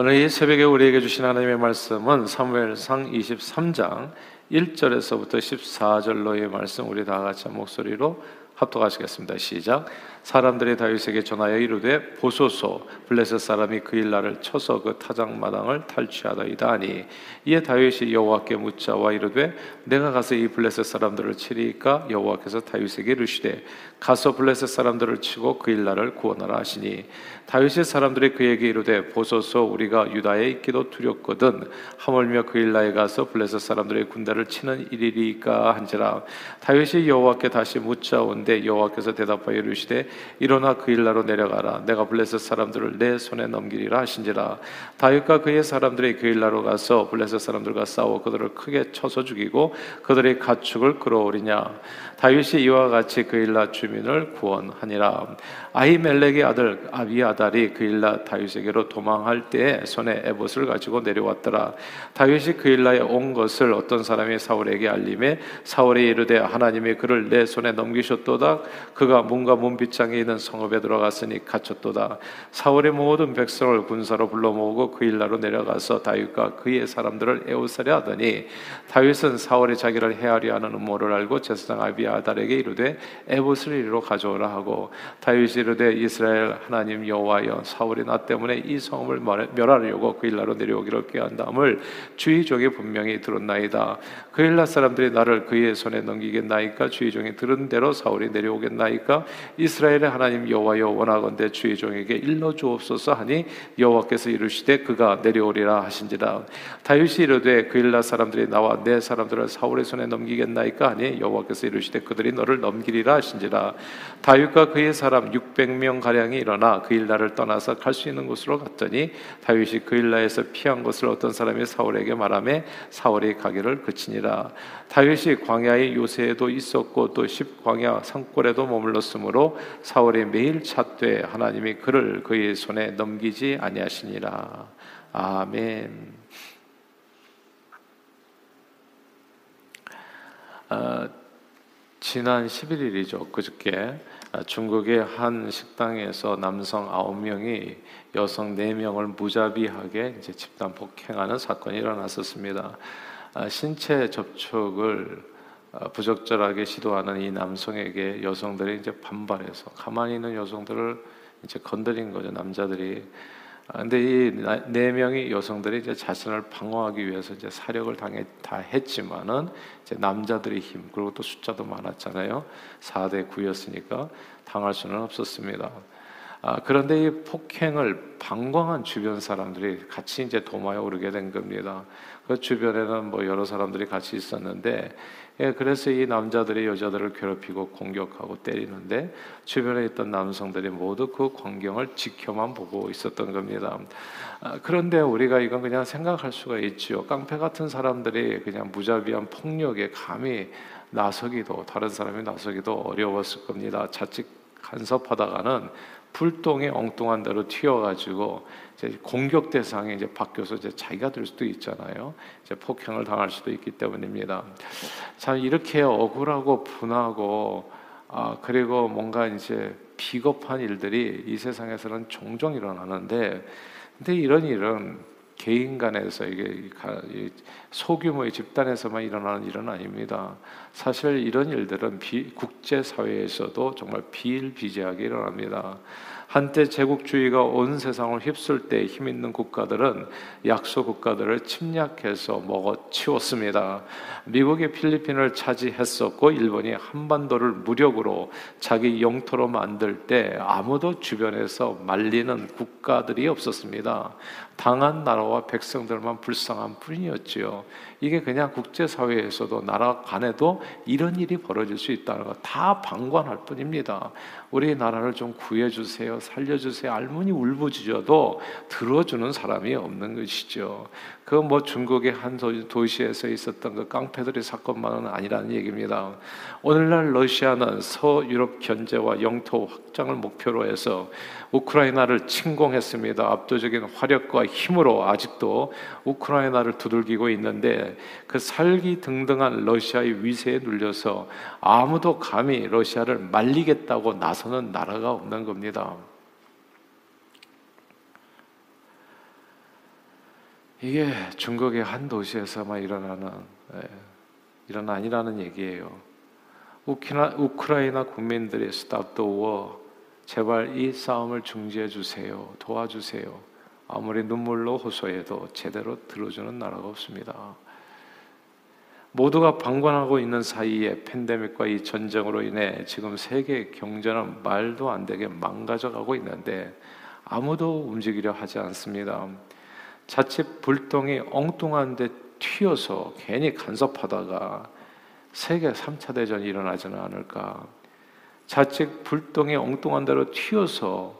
오늘 이 새벽에 우리에게 주신 하나님의 말씀은 사무엘상 23장 1절에서부터 14절로의 말씀 우리 다 같이 목소리로 합독하시겠습니다. 시작. 사람들이 다윗에게 전하여 이르되 보소서 블레셋 사람이 그 일 날을 쳐서 그 타작마당을 탈취하다이다 하니 이에 다윗이 여호와께 묻자와 이르되 내가 가서 이 블레셋 사람들을 치리까? 여호와께서 다윗에게 이르시되 가서 블레셋 사람들을 치고 그 일 날을 구원하라 하시니 다윗의 사람들이 그에게 이르되 보소서 우리가 유다에 있기도 두렵거든 하물며 그 일 날에 가서 블레셋 사람들의 군대를 치는 일이리까 한지라. 다윗이 여호와께 다시 묻자온데 여호와께서 대답하여 이르시되 일어나 그 일나로 내려가라. 내가 블레셋 사람들을 내 손에 넘기리라 하신지라. 다윗과 그의 사람들이 그 일나로 가서 블레셋 사람들과 싸워 그들을 크게 쳐서 죽이고 그들의 가축을 끌어오리냐. 다윗이 이와 같이 그 일나 주민을 구원하니라. 아히멜렉의 아들 아비아달이 그 일나 다윗에게로 도망할 때에 손에 에봇을 가지고 내려왔더라. 다윗이 그 일나에 온 것을 어떤 사람이 사울에게 알림해 사울이 이르되 하나님이 그를 내 손에 넘기셨도다. 그가 문과 문빗장 에 있는 성읍에 들어갔으니 갇혔도다. 사울의 모든 백성을 군사로 불러 모으고 그 일나로 내려가서 다윗과 그의 사람들을 에우사려 하더니 다윗은 사울이 자기를 해하려 하는 음모를 알고 제사장 아비아달에게 이르되 에봇을 이리로 가져오라 하고 다윗이 이르되 이스라엘 하나님 여호와여 사울이 나 때문에 이 성읍을 멸하려고 그 일나로 내려오기를 꾀한 다음을 주의 종이 분명히 들었나이다. 그 일나 사람들이 나를 그의 손에 넘기겠나이까? 주의 종이 들은 대로 사울이 내려오겠나이까? 이스라엘 의 하나님 여호와여 원하건대 주의 종에게 일러 주옵소서 하니 여호와께서 이르시되 그가 내려오리라 하신지라. 다윗이 이르되 그 일나 사람들이 나와 내 사람들을 사울의 손에 넘기겠나이까 하니 여호와께서 이르시되 그들이 너를 넘기리라 하신지라. 다윗과 그의 사람 600명 가량이 일어나 그 일나를 떠나서 갈 수 있는 곳으로 갔더니 다윗이 그 일나에서 피한 것을 어떤 사람이 사울에게 말하매 사울이 가기를 그치니라. 다윗이 광야의 요새에도 있었고 또 십광야 산골에도 머물렀으므로 사울이 매일 찾되 하나님이 그를 그의 손에 넘기지 아니하시니라 아멘. 어, 지난 11일이죠. 그저께 아, 중국의 한 식당에서 남성 9명이 여성 4명을 무자비하게 이제 집단 폭행하는 사건이 일어났었습니다. 아, 신체 접촉을 아, 부적절하게 시도하는 이 남성에게 여성들이 이제 반발해서 가만히 있는 여성들을 이제 건드린 거죠 남자들이. 근데 이 네 명의 여성들이 이제 자신을 방어하기 위해서 이제 사력을 당해 다 했지만은 이제 남자들의 힘 그리고 또 숫자도 많았잖아요. 4대 9였으니까 당할 수는 없었습니다. 아, 그런데 이 폭행을 방광한 주변 사람들이 같이 이제 도마에 오르게 된 겁니다. 그 주변에는 뭐 여러 사람들이 같이 있었는데 예, 그래서 이 남자들이 여자들을 괴롭히고 공격하고 때리는데 주변에 있던 남성들이 모두 그 광경을 지켜만 보고 있었던 겁니다. 아, 그런데 우리가 이건 그냥 생각할 수가 있죠. 깡패 같은 사람들이 그냥 무자비한 폭력에 감히 나서기도 다른 사람이 나서기도 어려웠을 겁니다. 자칫 간섭하다가는 불똥에 엉뚱한 대로 튀어가지고 이제 공격 대상이 이제 바뀌어서 이제 자기가 될 수도 있잖아요. 이제 폭행을 당할 수도 있기 때문입니다. 참 이렇게 억울하고 분하고 아 그리고 뭔가 이제 비겁한 일들이 이 세상에서는 종종 일어나는데 근데 이런 일은 개인 간에서 이게 소규모의 집단에서만 일어나는 일은 아닙니다. 사실 이런 일들은 국제 사회에서도 정말 비일비재하게 일어납니다. 한때 제국주의가 온 세상을 휩쓸 때 힘 있는 국가들은 약소 국가들을 침략해서 먹어치웠습니다. 미국이 필리핀을 차지했었고 일본이 한반도를 무력으로 자기 영토로 만들 때 아무도 주변에서 말리는 국가들이 없었습니다. 당한 나라와 백성들만 불쌍한 뿐이었지요. 이게 그냥 국제사회에서도 나라 간에도 이런 일이 벌어질 수 있다는 거 다 방관할 뿐입니다. 우리 나라를 좀 구해주세요, 살려주세요. 알문이 울부짖어도 들어주는 사람이 없는 것이죠. 그 뭐 중국의 한 도시에서 있었던 그 깡패들의 사건만은 아니라는 얘기입니다. 오늘날 러시아는 서유럽 견제와 영토 확장을 목표로 해서 우크라이나를 침공했습니다. 압도적인 화력과 힘으로 아직도 우크라이나를 두들기고 있는데 그 살기 등등한 러시아의 위세에 눌려서 아무도 감히 러시아를 말리겠다고 나서는 나라가 없는 겁니다. 이게 중국의 한 도시에서만 일어나는 예, 일어나 아니라는 얘기예요. 우크라이나 국민들이 stop the war. 제발 이 싸움을 중지해 주세요. 도와주세요. 아무리 눈물로 호소해도 제대로 들어주는 나라가 없습니다. 모두가 방관하고 있는 사이에 팬데믹과 이 전쟁으로 인해 지금 세계 경제는 말도 안 되게 망가져가고 있는데 아무도 움직이려 하지 않습니다. 자칫 불똥이 엉뚱한 데 튀어서 괜히 간섭하다가 세계 3차 대전이 일어나지는 않을까. 자칫 불똥이 엉뚱한 데로 튀어서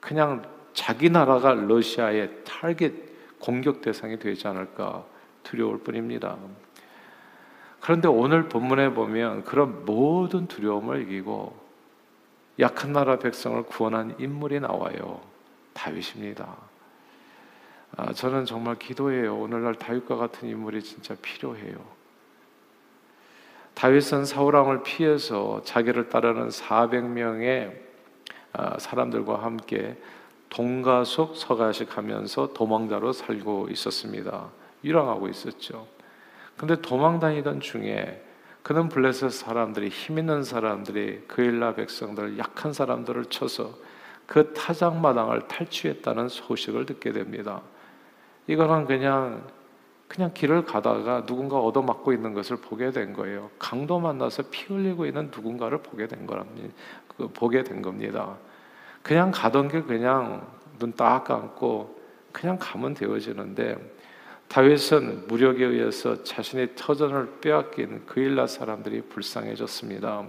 그냥 자기 나라가 러시아의 타겟 공격 대상이 되지 않을까 두려울 뿐입니다. 그런데 오늘 본문에 보면 그런 모든 두려움을 이기고 약한 나라 백성을 구원한 인물이 나와요. 다윗입니다. 아, 저는 정말 기도해요. 오늘날 다윗과 같은 인물이 진짜 필요해요. 다윗은 사울 왕을 피해서 자기를 따르는 400명의 아, 사람들과 함께 동가속 서가식하면서 도망자로 살고 있었습니다. 유랑하고 있었죠. 근데 도망 다니던 중에 그는 블레셋 사람들이 힘 있는 사람들이 그일라 백성들 약한 사람들을 쳐서 그 타작 마당을 탈취했다는 소식을 듣게 됩니다. 이거는 그냥 그냥 길을 가다가 누군가 얻어맞고 있는 것을 보게 된 거예요. 강도 만나서 피 흘리고 있는 누군가를 보게 된 거랍니다. 그 보게 된 겁니다. 그냥 가던 길 그냥 눈 딱 감고 그냥 가면 되어지는데 다윗은 무력에 의해서 자신의 터전을 빼앗긴 그일라 사람들이 불쌍해졌습니다.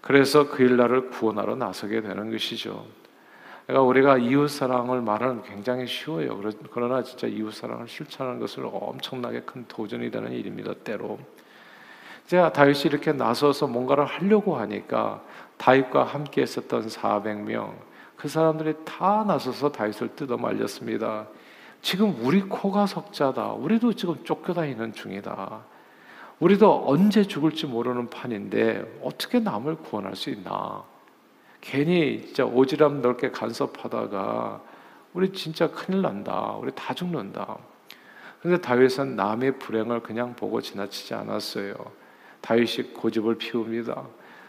그래서 그일라를 구원하러 나서게 되는 것이죠. 그러니까 우리가 이웃 사랑을 말하는 굉장히 쉬워요. 그러나 진짜 이웃 사랑을 실천하는 것을 엄청나게 큰 도전이 되는 일입니다. 때로 제가 다윗이 이렇게 나서서 뭔가를 하려고 하니까 다윗과 함께 있었던 400명 그 사람들이 다 나서서 다윗을 뜯어 말렸습니다. 지금 우리 코가 석자다. 우리도 지금 쫓겨다니는 중이다. 우리도 언제 죽을지 모르는 판인데 어떻게 남을 구원할 수 있나? 괜히 진짜 오지랖 넓게 간섭하다가 우리 진짜 큰일 난다. 우리 다 죽는다. 그런데 다윗은 남의 불행을 그냥 보고 지나치지 않았어요. 다윗이 고집을 피웁니다.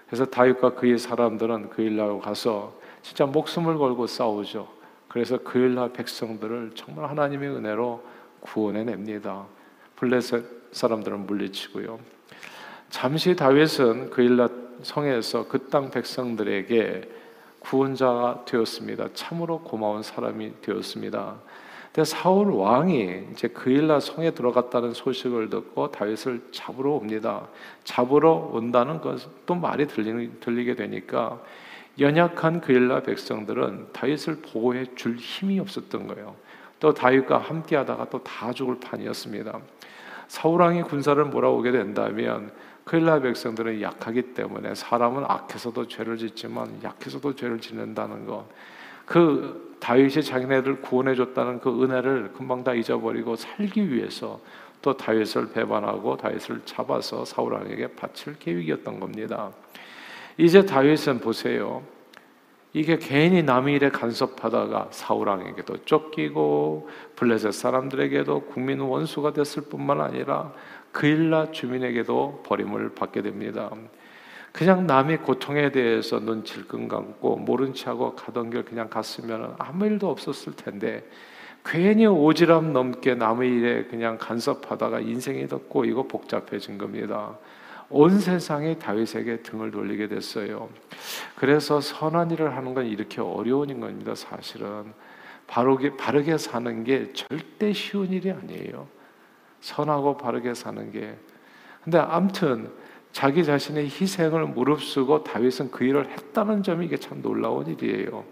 그래서 다윗과 그의 사람들은 그일라로 가서 진짜 목숨을 걸고 싸우죠. 그래서 그일라 백성들을 정말 하나님의 은혜로 구원해 냅니다. 블레셋 사람들은 물리치고요. 잠시 다윗은 그일라 성에서 그 땅 백성들에게 구원자가 되었습니다. 참으로 고마운 사람이 되었습니다. 근데 사울 왕이 이제 그일라 성에 들어갔다는 소식을 듣고 다윗을 잡으러 옵니다. 잡으러 온다는 것도 말이 들리, 들리게 되니까 연약한 그일라 백성들은 다윗을 보호해 줄 힘이 없었던 거예요. 또 다윗과 함께하다가 또 다 죽을 판이었습니다. 사울 왕이 군사를 몰아오게 된다면 그일라 백성들은 약하기 때문에 사람은 악해서도 죄를 짓지만 약해서도 죄를 짓는다는 것. 그 다윗이 자기네들 구원해 줬다는 그 은혜를 금방 다 잊어버리고 살기 위해서 또 다윗을 배반하고 다윗을 잡아서 사울 왕에게 바칠 계획이었던 겁니다. 이제 다윗은 보세요. 이게 괜히 남의 일에 간섭하다가 사울 왕에게도 쫓기고 블레셋 사람들에게도 국민 원수가 됐을 뿐만 아니라 그일라 주민에게도 버림을 받게 됩니다. 그냥 남의 고통에 대해서 눈 질끈 감고 모른 체하고 가던 길 그냥 갔으면 아무 일도 없었을 텐데 괜히 오지랖 넘게 남의 일에 그냥 간섭하다가 인생이 더 꼬이고 복잡해진 겁니다. 온 세상이 다윗에게 등을 돌리게 됐어요. 그래서 선한 일을 하는 건 이렇게 어려운 겁니다. 사실은 바르게 바르게 사는 게 절대 쉬운 일이 아니에요. 선하고 바르게 사는 게. 근데 아무튼 자기 자신의 희생을 무릅쓰고 다윗은 그 일을 했다는 점이 이게 참 놀라운 일이에요.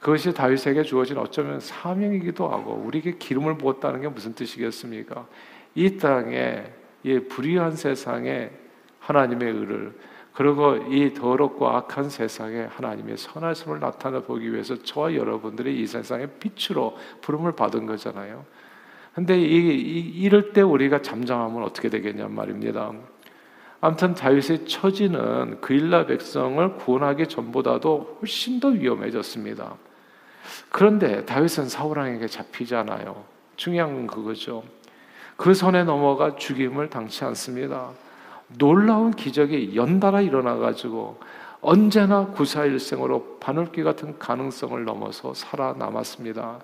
그것이 다윗에게 주어진 어쩌면 사명이기도 하고 우리에게 기름을 부었다는 게 무슨 뜻이겠습니까? 이 땅에 이 불의한 세상에 하나님의 의를 그리고 이 더럽고 악한 세상에 하나님의 선하심을 나타내 보기 위해서 저와 여러분들이 이 세상의 빛으로 부름을 받은 거잖아요. 근데 이, 이, 이럴 때 우리가 잠잠하면 어떻게 되겠냐 말입니다. 아무튼 다윗의 처지는 그일라 백성을 구원하기 전보다도 훨씬 더 위험해졌습니다. 그런데 다윗은 사울 왕에게 잡히잖아요. 중요한 건 그거죠. 그 손에 넘어가 죽임을 당치 않습니다. 놀라운 기적이 연달아 일어나가지고 언제나 구사일생으로 바늘귀 같은 가능성을 넘어서 살아남았습니다.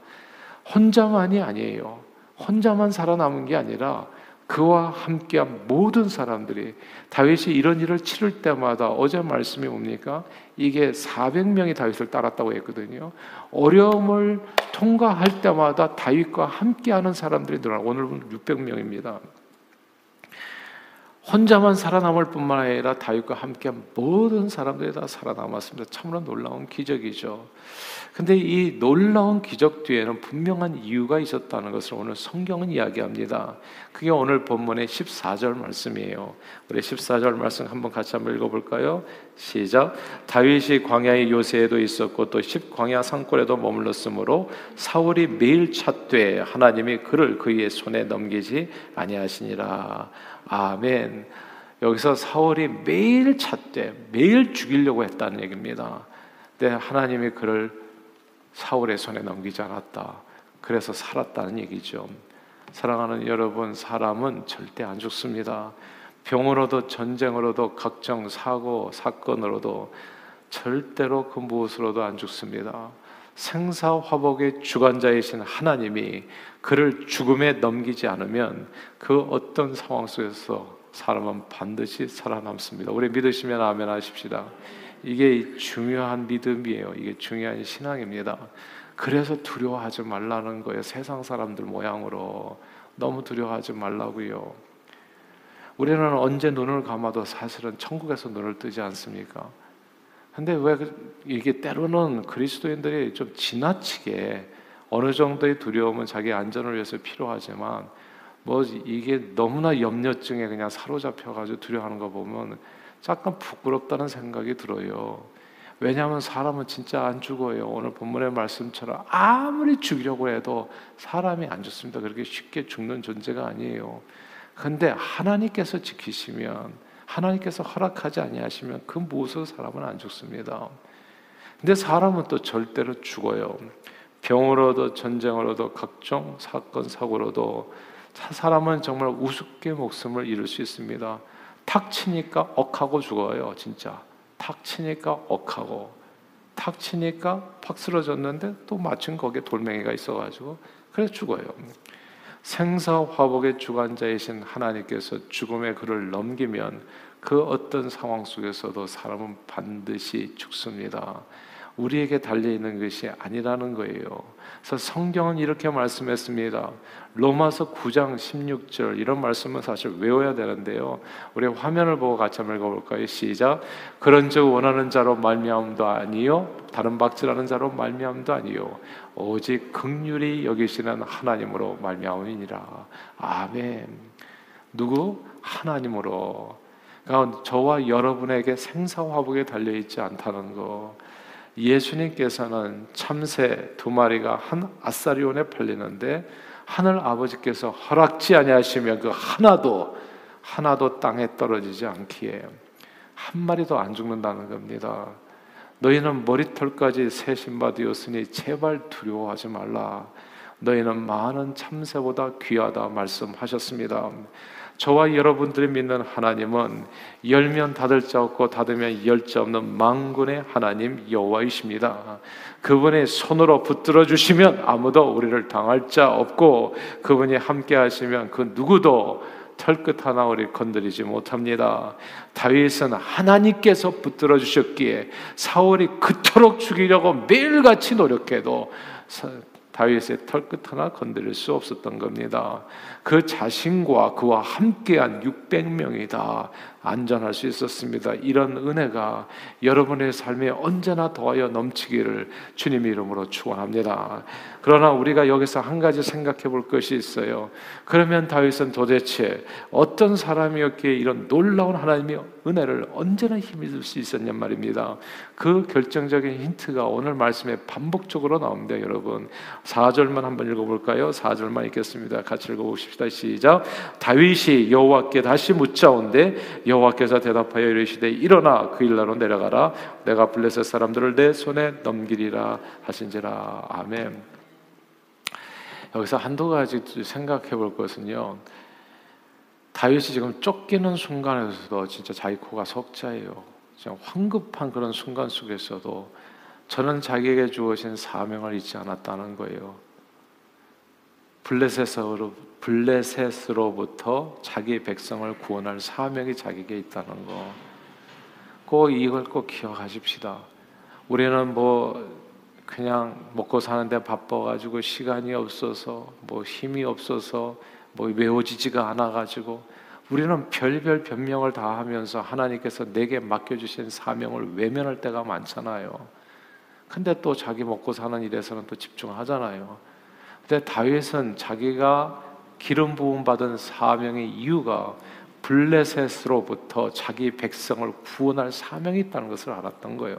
혼자만이 아니에요. 혼자만 살아남은 게 아니라 그와 함께한 모든 사람들이 다윗이 이런 일을 치를 때마다 어제 말씀이 뭡니까? 이게 400명이 다윗을 따랐다고 했거든요. 어려움을 통과할 때마다 다윗과 함께하는 사람들이 늘어 오늘은 600명입니다. 혼자만 살아남을 뿐만 아니라 다윗과 함께한 모든 사람들이 다 살아남았습니다. 참으로 놀라운 기적이죠. 근데 이 놀라운 기적 뒤에는 분명한 이유가 있었다는 것을 오늘 성경은 이야기합니다. 그게 오늘 본문의 14절 말씀이에요. 우리 14절 말씀 한번 같이 한번 읽어볼까요? 시작. 다윗이 광야의 요새에도 있었고 또 십광야 산골에도 머물렀으므로 사울이 매일 찾되 하나님이 그를 그의 손에 넘기지 아니하시니라. 아멘. 여기서 사울이 매일 찾되 매일 죽이려고 했다는 얘기입니다. 근데 하나님이 그를 사울의 손에 넘기지 않았다. 그래서 살았다는 얘기죠. 사랑하는 여러분, 사람은 절대 안 죽습니다. 병으로도 전쟁으로도 각종 사고 사건으로도 절대로 그 무엇으로도 안 죽습니다. 생사화복의 주관자이신 하나님이 그를 죽음에 넘기지 않으면 그 어떤 상황 속에서 사람은 반드시 살아남습니다. 우리 믿으시면 아멘 하십시다. 이게 중요한 믿음이에요. 이게 중요한 신앙입니다. 그래서 두려워하지 말라는 거예요. 세상 사람들 모양으로 너무 두려워하지 말라고요. 우리는 언제 눈을 감아도 사실은 천국에서 눈을 뜨지 않습니까? 근데 왜 그, 이게 때로는 그리스도인들이 좀 지나치게 어느 정도의 두려움은 자기 안전을 위해서 필요하지만 뭐 이게 너무나 염려증에 그냥 사로잡혀 가지고 두려워하는 거 보면 잠깐 부끄럽다는 생각이 들어요. 왜냐하면 사람은 진짜 안 죽어요. 오늘 본문의 말씀처럼 아무리 죽이려고 해도 사람이 안 죽습니다. 그렇게 쉽게 죽는 존재가 아니에요. 근데 하나님께서 지키시면 하나님께서 허락하지 아니하시면 그 무엇으로 사람은 안 죽습니다. 근데 사람은 또 절대로 죽어요. 병으로도 전쟁으로도 각종 사건 사고로도 사람은 정말 우습게 목숨을 잃을 수 있습니다. 탁 치니까 억하고 죽어요, 진짜. 탁 치니까 억하고, 탁 치니까 팍 쓰러졌는데 또 마침 거기에 돌멩이가 있어가지고 그래서 죽어요. 생사 화복의 주관자이신 하나님께서 죽음의 그를 넘기면 그 어떤 상황 속에서도 사람은 반드시 죽습니다. 우리에게 달려 있는 것이 아니라는 거예요. 그래서 성경은 이렇게 말씀했습니다. 로마서 9장 16절 이런 말씀은 사실 외워야 되는데요. 우리 화면을 보고 같이 한번 읽어볼까요? 시작. 그런즉 원하는 자로 말미암도 아니요 다른 박질하는 자로 말미암도 아니요 오직 극률이 여기시는 하나님으로 말미암으니라. 아멘. 누구? 하나님으로. 그러니까 저와 여러분에게 생사화복에 달려 있지 않다는 거. 예수님께서는 참새 두 마리가 한 아사리온에 팔리는데 하늘 아버지께서 허락지 아니하시면 그 하나도 하나도 땅에 떨어지지 않기에 한 마리도 안 죽는다는 겁니다. 너희는 머리털까지 새 신 바 되었으니 제발 두려워하지 말라. 너희는 많은 참새보다 귀하다 말씀하셨습니다. 저와 여러분들이 믿는 하나님은 열면 닫을 자 없고 닫으면 열 자 없는 망군의 하나님 여호와이십니다. 그분의 손으로 붙들어 주시면 아무도 우리를 당할 자 없고 그분이 함께 하시면 그 누구도 털끝 하나 우리 건드리지 못합니다. 다윗은 하나님께서 붙들어 주셨기에 사울이 그토록 죽이려고 매일같이 노력해도 다윗의 털끝 하나 건드릴 수 없었던 겁니다. 그 자신과 그와 함께한 600명이 다 안전할 수 있었습니다. 이런 은혜가 여러분의 삶에 언제나 더하여 넘치기를 주님 이름으로 축원합니다. 그러나 우리가 여기서 한 가지 생각해 볼 것이 있어요. 그러면 다윗은 도대체 어떤 사람이었기에 이런 놀라운 하나님의 은혜를 언제나 힘입을 수 있었냔 말입니다. 그 결정적인 힌트가 오늘 말씀에 반복적으로 나옵니다, 여러분. 4절만 한번 읽어 볼까요? 4절만 읽겠습니다. 같이 읽어봅시다. 시작. 다윗이 여호와께 다시 묻자온데 여호와께서 대답하여 이르시되 일어나 그 일나로 내려가라 내가 블레셋 사람들을 내 손에 넘기리라 하신지라 아멘. 여기서 한두 가지 생각해 볼 것은요. 다윗이 지금 쫓기는 순간에서도 진짜 자기 코가 석자예요. 그냥 황급한 그런 순간 속에서도 저는 자기에게 주어진 사명을 잊지 않았다는 거예요. 블레셋으로 블레셋으로부터 자기 백성을 구원할 사명이 자기에게 있다는 거. 꼭 이걸 꼭 기억하십시다. 우리는 뭐 그냥 먹고 사는데 바빠가지고 시간이 없어서 뭐 힘이 없어서 뭐 외워지지가 않아가지고 우리는 별별 변명을 다 하면서 하나님께서 내게 맡겨주신 사명을 외면할 때가 많잖아요. 근데 또 자기 먹고 사는 일에서는 또 집중하잖아요. 근데 다윗은 자기가 기름 부음 받은 사명의 이유가 블레셋으로부터 자기 백성을 구원할 사명이 있다는 것을 알았던 거예요.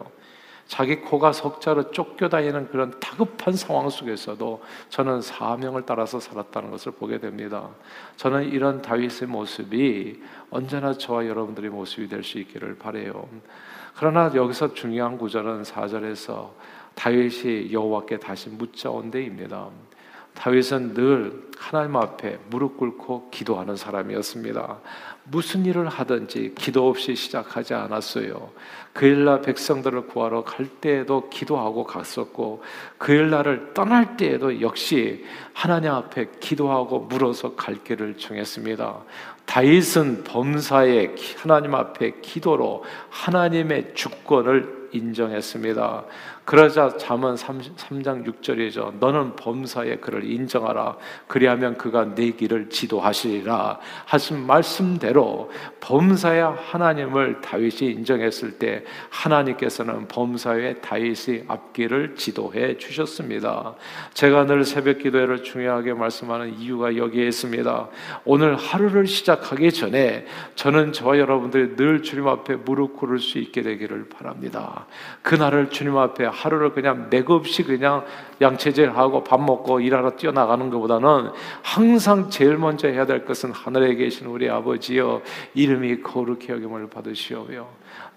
자기 코가 석자로 쫓겨다니는 그런 다급한 상황 속에서도 저는 사명을 따라서 살았다는 것을 보게 됩니다. 저는 이런 다윗의 모습이 언제나 저와 여러분들의 모습이 될 수 있기를 바래요. 그러나 여기서 중요한 구절은 4절에서 다윗이 여호와께 다시 묻자온 데입니다. 다윗은 늘 하나님 앞에 무릎 꿇고 기도하는 사람이었습니다. 무슨 일을 하든지 기도 없이 시작하지 않았어요. 그일날 백성들을 구하러 갈 때에도 기도하고 갔었고 그일날을 떠날 때에도 역시 하나님 앞에 기도하고 물어서 갈 길을 정했습니다. 다윗은 범사에 하나님 앞에 기도로 하나님의 주권을 인정했습니다. 그러자 잠언 3장 6절이죠. 너는 범사에 그를 인정하라. 그리하면 그가 내 길을 지도하시리라. 하신 말씀대로 범사에 하나님을 다윗이 인정했을 때 하나님께서는 범사에 다윗의 앞길을 지도해 주셨습니다. 제가 늘 새벽 기도회를 중요하게 말씀하는 이유가 여기에 있습니다. 오늘 하루를 시작하기 전에 저는 저와 여러분들이 늘 주님 앞에 무릎 꿇을 수 있게 되기를 바랍니다. 그날을 주님 앞에 하루를 그냥 맥없이 그냥 양체질하고 밥 먹고 일하러 뛰어나가는 것보다는 항상 제일 먼저 해야 될 것은 하늘에 계신 우리 아버지여 이름이 거룩히 여김을 받으시오며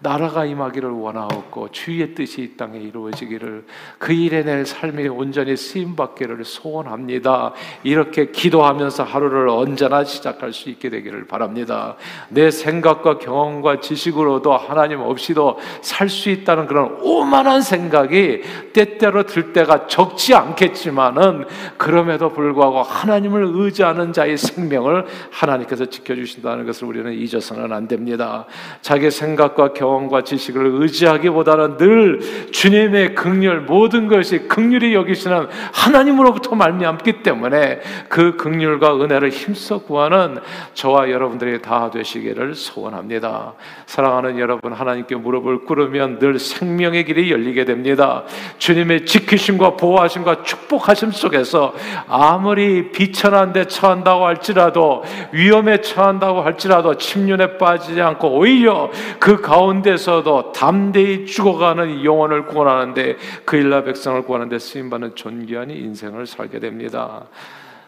나라가 임하기를 원하옵고 주의 뜻이 이 땅에 이루어지기를 그 일에 내 삶이 온전히 쓰임 받기를 소원합니다. 이렇게 기도하면서 하루를 언제나 시작할 수 있게 되기를 바랍니다. 내 생각과 경험과 지식으로도 하나님 없이도 살 수 있다는 그런 오만한 생각이 때때로 들 때가 적지 않겠지만은 그럼에도 불구하고 하나님을 의지하는 자의 생명을 하나님께서 지켜주신다는 것을 우리는 잊어서는 안 됩니다. 자기 생각과 경험 경험과 지식을 의지하기보다는 늘 주님의 극률 모든 것이 극률이 여기시는 하나님으로부터 말미암기 때문에 그 극률과 은혜를 힘써 구하는 저와 여러분들이 다 되시기를 소원합니다. 사랑하는 여러분 하나님께 무릎을 꿇으면 늘 생명의 길이 열리게 됩니다. 주님의 지키심과 보호하심과 축복하심 속에서 아무리 비천한 데 처한다고 할지라도 위험에 처한다고 할지라도 침륜에 빠지지 않고 오히려 그 가운데 가운데서도 담대히 죽어가는 영혼을 구원하는데 그 일라 백성을 구하는데 쓰임받는 존귀한 인생을 살게 됩니다.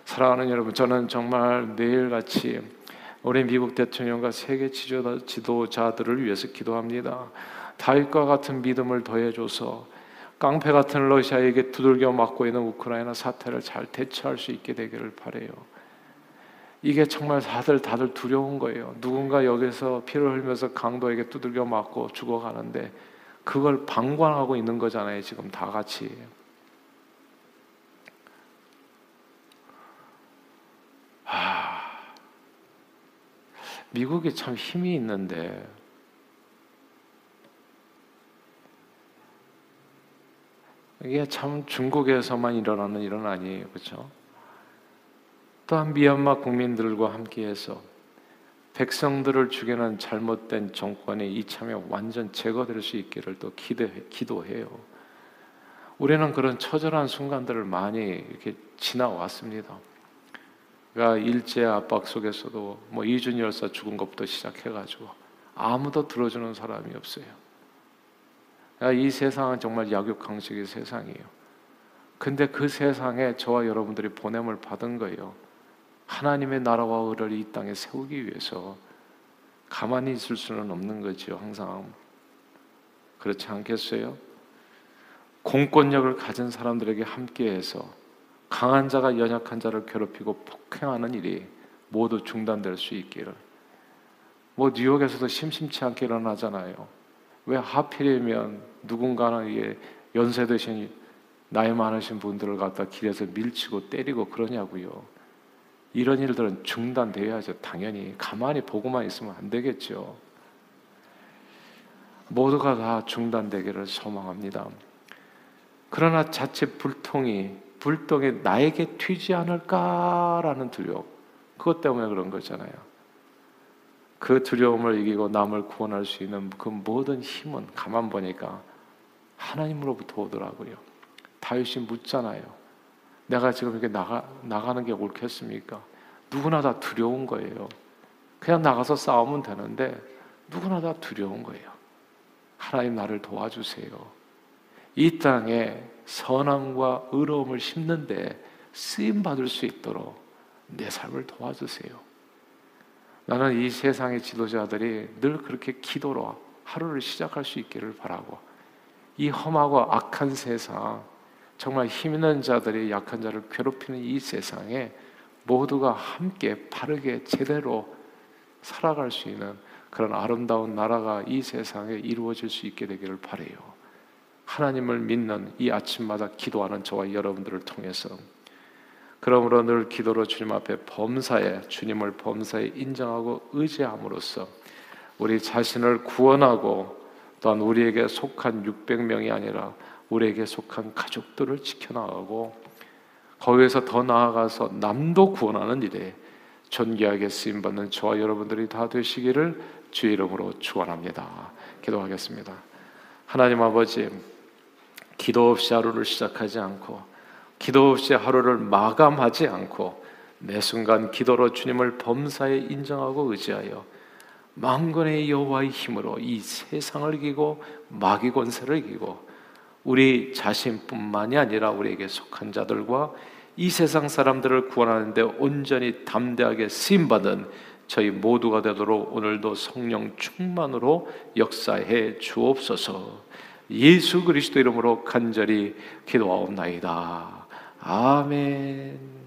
사랑하는 여러분, 저는 정말 매일같이 우리 미국 대통령과 세계 지도자들을 위해서 기도합니다. 다윗과 같은 믿음을 더해줘서 깡패 같은 러시아에게 두들겨 맞고 있는 우크라이나 사태를 잘 대처할 수 있게 되기를 바래요. 이게 정말 다들 다들 두려운 거예요. 누군가 여기서 피를 흘면서 강도에게 두들겨 맞고 죽어가는데 그걸 방관하고 있는 거잖아요. 지금 다 같이. 아, 미국이 참 힘이 있는데 이게 참 중국에서만 일어나는 일은 아니에요, 그렇죠? 또한 미얀마 국민들과 함께해서 백성들을 죽이는 잘못된 정권의 이참에 완전 제거될 수 있기를 또 기대, 기도해요. 우리는 그런 처절한 순간들을 많이 이렇게 지나왔습니다. 그러니까 일제 압박 속에서도 뭐 이준 열사 죽은 것부터 시작해가지고 아무도 들어주는 사람이 없어요. 그러니까 이 세상은 정말 약육강식의 세상이에요. 근데 그 세상에 저와 여러분들이 보냄을 받은 거예요. 하나님의 나라와 의를 이 땅에 세우기 위해서 가만히 있을 수는 없는 거죠. 항상 그렇지 않겠어요? 공권력을 가진 사람들에게 함께해서 강한 자가 연약한 자를 괴롭히고 폭행하는 일이 모두 중단될 수 있기를. 뭐 뉴욕에서도 심심치 않게 일어나잖아요. 왜 하필이면 누군가는 연세 드신 나이 많으신 분들을 갖다 길에서 밀치고 때리고 그러냐고요. 이런 일들은 중단돼야죠. 당연히 가만히 보고만 있으면 안 되겠죠. 모두가 다 중단되기를 소망합니다. 그러나 자체 불통이 불똥이 나에게 튀지 않을까라는 두려움. 그것 때문에 그런 거잖아요. 그 두려움을 이기고 남을 구원할 수 있는 그 모든 힘은 가만 보니까 하나님으로부터 오더라고요. 다윗이 묻잖아요. 내가 지금 이렇게 나가, 나가는 게 옳겠습니까? 누구나 다 두려운 거예요. 그냥 나가서 싸우면 되는데 누구나 다 두려운 거예요. 하나님 나를 도와주세요. 이 땅에 선함과 의로움을 심는데 쓰임 받을 수 있도록 내 삶을 도와주세요. 나는 이 세상의 지도자들이 늘 그렇게 기도로 하루를 시작할 수 있기를 바라고 이 험하고 악한 세상 정말 힘 있는 자들이 약한 자를 괴롭히는 이 세상에 모두가 함께 바르게 제대로 살아갈 수 있는 그런 아름다운 나라가 이 세상에 이루어질 수 있게 되기를 바래요. 하나님을 믿는 이 아침마다 기도하는 저와 여러분들을 통해서 그러므로 늘 기도로 주님 앞에 범사에 주님을 범사에 인정하고 의지함으로써 우리 자신을 구원하고 또한 우리에게 속한 600명이 아니라 우리에게 속한 가족들을 지켜나가고 거기에서 더 나아가서 남도 구원하는 일에 존귀하게 쓰임 받는 저와 여러분들이 다 되시기를 주의 이름으로 축원합니다. 기도하겠습니다. 하나님 아버지 기도 없이 하루를 시작하지 않고 기도 없이 하루를 마감하지 않고 매 순간 기도로 주님을 범사에 인정하고 의지하여 망군의 여호와의 힘으로 이 세상을 이기고 마귀 권세를 이기고 우리 자신뿐만이 아니라 우리에게 속한 자들과 이 세상 사람들을 구원하는데 온전히 담대하게 쓰임 받은 저희 모두가 되도록 오늘도 성령 충만으로 역사해 주옵소서. 예수 그리스도 이름으로 간절히 기도하옵나이다. 아멘.